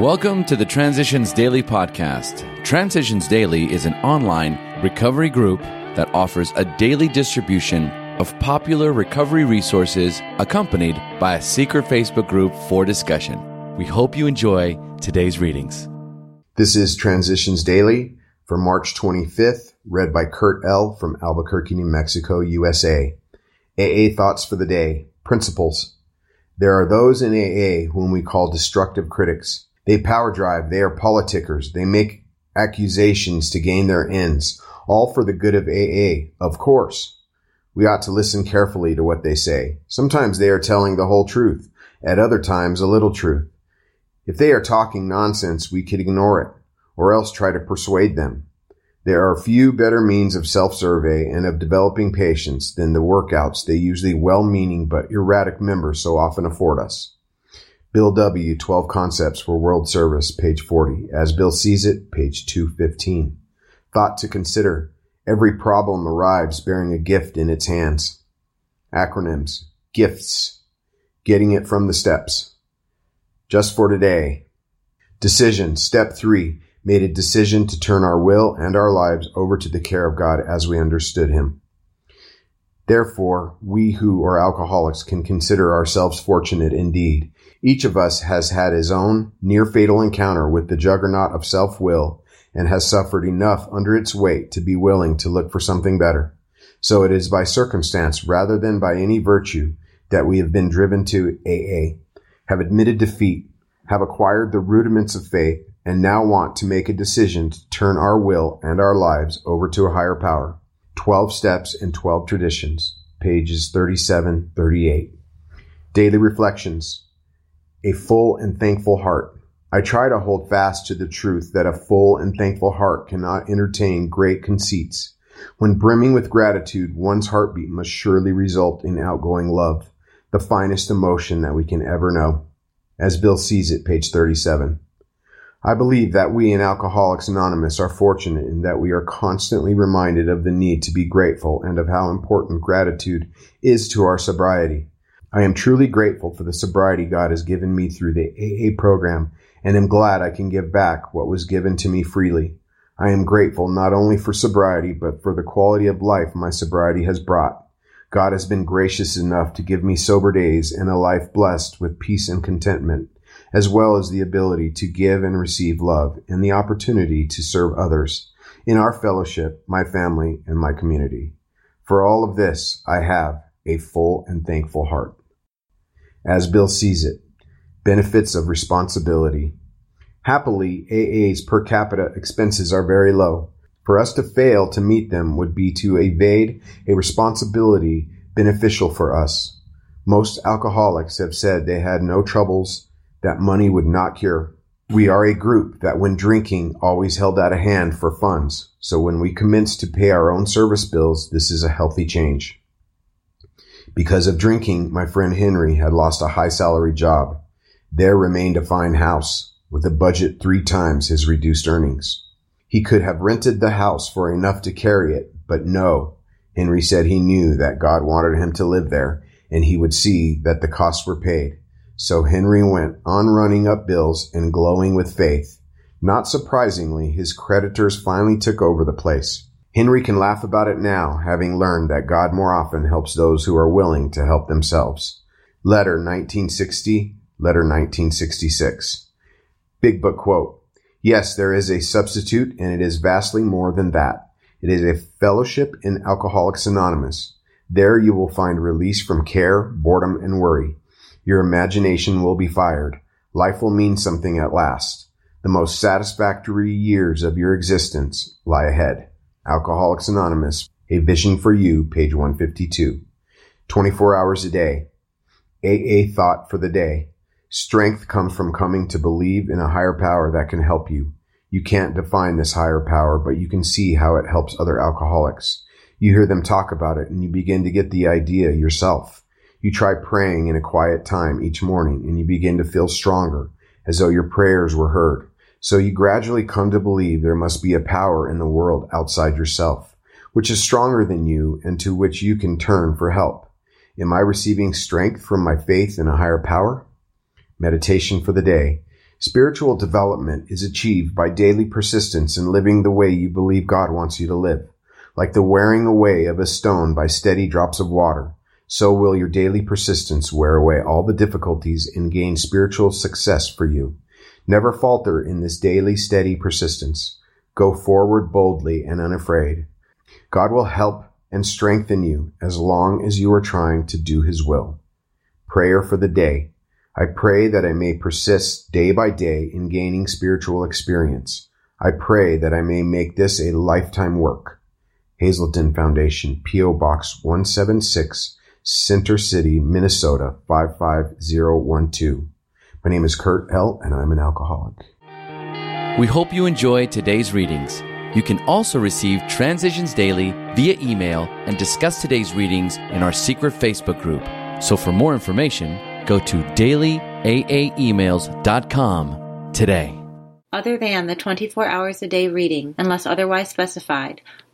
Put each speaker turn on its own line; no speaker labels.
Welcome to the Transitions Daily podcast. Transitions Daily is an online recovery group that offers a daily distribution of popular recovery resources accompanied by a secret Facebook group for discussion. We hope you enjoy today's readings.
This is Transitions Daily for March 25th, read by Kurt L. from Albuquerque, New Mexico, USA. AA Thoughts for the Day Principles. There are those in AA whom we call destructive critics. They power drive. They are politickers. They make accusations to gain their ends, all for the good of AA, of course. We ought to listen carefully to what they say. Sometimes they are telling the whole truth, at other times a little truth. If they are talking nonsense, we could ignore it, or else try to persuade them. There are few better means of self-survey and of developing patience than the workouts they usually well-meaning but erratic members so often afford us. Bill W. 12 Concepts for World Service, page 40. As Bill sees it, page 215. Thought to consider. Every problem arrives bearing a gift in its hands. Acronyms. Gifts. Getting it from the steps. Just for today. Decision. Step three. Made a decision to turn our will and our lives over to the care of God as we understood Him. Therefore, we who are alcoholics can consider ourselves fortunate indeed. Each of us has had his own near fatal encounter with the juggernaut of self will and has suffered enough under its weight to be willing to look for something better. So it is by circumstance rather than by any virtue that we have been driven to AA, have admitted defeat, have acquired the rudiments of faith, and now want to make a decision to turn our will and our lives over to a higher power. 12 Steps and 12 Traditions, pages 37 38. Daily Reflections. A full and thankful heart. I try to hold fast to the truth that a full and thankful heart cannot entertain great conceits. When brimming with gratitude, one's heartbeat must surely result in outgoing love, the finest emotion that we can ever know. As Bill sees it, page 37. I believe that we in Alcoholics Anonymous are fortunate in that we are constantly reminded of the need to be grateful and of how important gratitude is to our sobriety. I am truly grateful for the sobriety God has given me through the AA program and am glad I can give back what was given to me freely. I am grateful not only for sobriety, but for the quality of life my sobriety has brought. God has been gracious enough to give me sober days and a life blessed with peace and contentment as well as the ability to give and receive love and the opportunity to serve others in our fellowship, my family, and my community. For all of this, I have a full and thankful heart. As Bill sees it, benefits of responsibility. Happily, AA's per capita expenses are very low. For us to fail to meet them would be to evade a responsibility beneficial for us. Most alcoholics have said they had no troubles that money would not cure. We mm-hmm. are a group that when drinking always held out a hand for funds. So when we commenced to pay our own service bills, this is a healthy change. Because of drinking, my friend Henry had lost a high salary job. There remained a fine house with a budget three times his reduced earnings. He could have rented the house for enough to carry it, but no. Henry said he knew that God wanted him to live there and he would see that the costs were paid. So Henry went on running up bills and glowing with faith. Not surprisingly, his creditors finally took over the place. Henry can laugh about it now, having learned that God more often helps those who are willing to help themselves. Letter 1960, letter 1966. Big Book quote. Yes, there is a substitute and it is vastly more than that. It is a fellowship in Alcoholics Anonymous. There you will find release from care, boredom, and worry. Your imagination will be fired. Life will mean something at last. The most satisfactory years of your existence lie ahead. Alcoholics Anonymous, A Vision for You, page 152. 24 hours a day. AA thought for the day. Strength comes from coming to believe in a higher power that can help you. You can't define this higher power, but you can see how it helps other alcoholics. You hear them talk about it and you begin to get the idea yourself. You try praying in a quiet time each morning and you begin to feel stronger as though your prayers were heard. So you gradually come to believe there must be a power in the world outside yourself, which is stronger than you and to which you can turn for help. Am I receiving strength from my faith in a higher power? Meditation for the day. Spiritual development is achieved by daily persistence in living the way you believe God wants you to live. Like the wearing away of a stone by steady drops of water, so will your daily persistence wear away all the difficulties and gain spiritual success for you. Never falter in this daily steady persistence. Go forward boldly and unafraid. God will help and strengthen you as long as you are trying to do his will. Prayer for the day. I pray that I may persist day by day in gaining spiritual experience. I pray that I may make this a lifetime work. Hazelden Foundation, P.O. Box 176, Center City, Minnesota 55012. My name is Kurt L., and I'm an alcoholic.
We hope you enjoy today's readings. You can also receive Transitions Daily via email and discuss today's readings in our secret Facebook group. So for more information, go to dailyaaemails.com today.
Other than the 24 hours a day reading, unless otherwise specified,